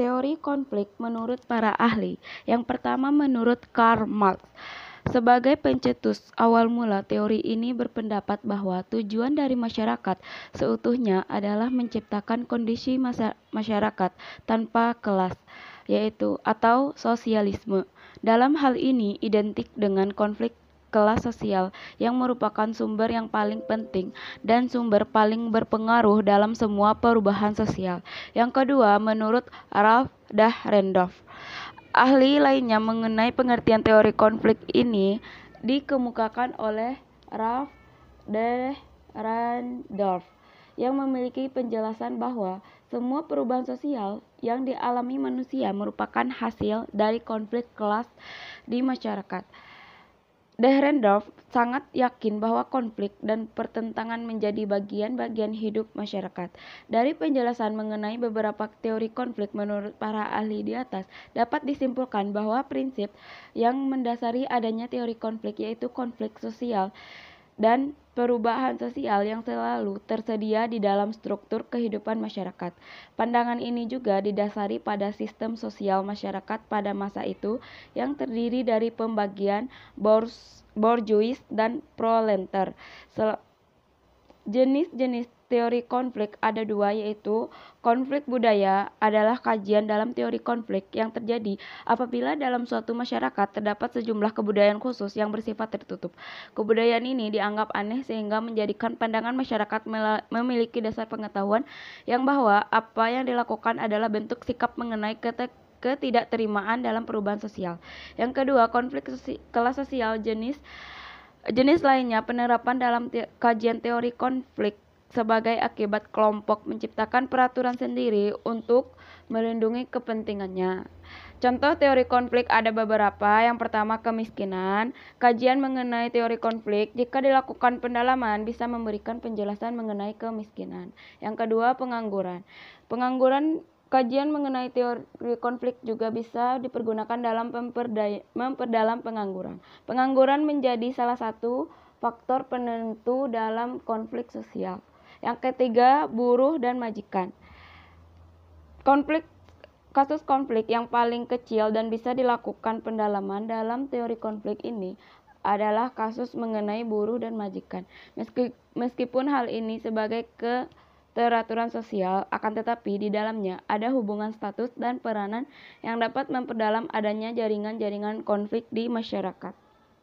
teori konflik menurut para ahli. Yang pertama menurut Karl Marx. Sebagai pencetus awal mula teori ini berpendapat bahwa tujuan dari masyarakat seutuhnya adalah menciptakan kondisi masyarakat tanpa kelas, yaitu atau sosialisme. Dalam hal ini identik dengan konflik kelas sosial yang merupakan sumber yang paling penting dan sumber paling berpengaruh dalam semua perubahan sosial. Yang kedua, menurut Ralph Dahrendorf, ahli lainnya mengenai pengertian teori konflik ini dikemukakan oleh Ralph Dahrendorf yang memiliki penjelasan bahwa semua perubahan sosial yang dialami manusia merupakan hasil dari konflik kelas di masyarakat. Dahrendorf sangat yakin bahwa konflik dan pertentangan menjadi bagian-bagian hidup masyarakat. Dari penjelasan mengenai beberapa teori konflik menurut para ahli di atas, dapat disimpulkan bahwa prinsip yang mendasari adanya teori konflik yaitu konflik sosial dan perubahan sosial yang selalu tersedia di dalam struktur kehidupan masyarakat. Pandangan ini juga didasari pada sistem sosial masyarakat pada masa itu yang terdiri dari pembagian bourgeois dan proletar. Jenis-jenis teori konflik ada dua yaitu konflik budaya adalah kajian dalam teori konflik yang terjadi apabila dalam suatu masyarakat terdapat sejumlah kebudayaan khusus yang bersifat tertutup. Kebudayaan ini dianggap aneh sehingga menjadikan pandangan masyarakat memiliki dasar pengetahuan yang bahwa apa yang dilakukan adalah bentuk sikap mengenai ketidakterimaan dalam perubahan sosial. Yang kedua, konflik kelas sosial jenis jenis lainnya penerapan dalam te kajian teori konflik sebagai akibat kelompok menciptakan peraturan sendiri untuk melindungi kepentingannya. Contoh teori konflik ada beberapa. Yang pertama kemiskinan. Kajian mengenai teori konflik jika dilakukan pendalaman bisa memberikan penjelasan mengenai kemiskinan. Yang kedua pengangguran. Pengangguran kajian mengenai teori konflik juga bisa dipergunakan dalam memperdalam pengangguran. Pengangguran menjadi salah satu faktor penentu dalam konflik sosial. Yang ketiga, buruh dan majikan. Konflik kasus konflik yang paling kecil dan bisa dilakukan pendalaman dalam teori konflik ini adalah kasus mengenai buruh dan majikan. meskipun hal ini sebagai keteraturan sosial, akan tetapi di dalamnya ada hubungan status dan peranan yang dapat memperdalam adanya jaringan-jaringan konflik di masyarakat.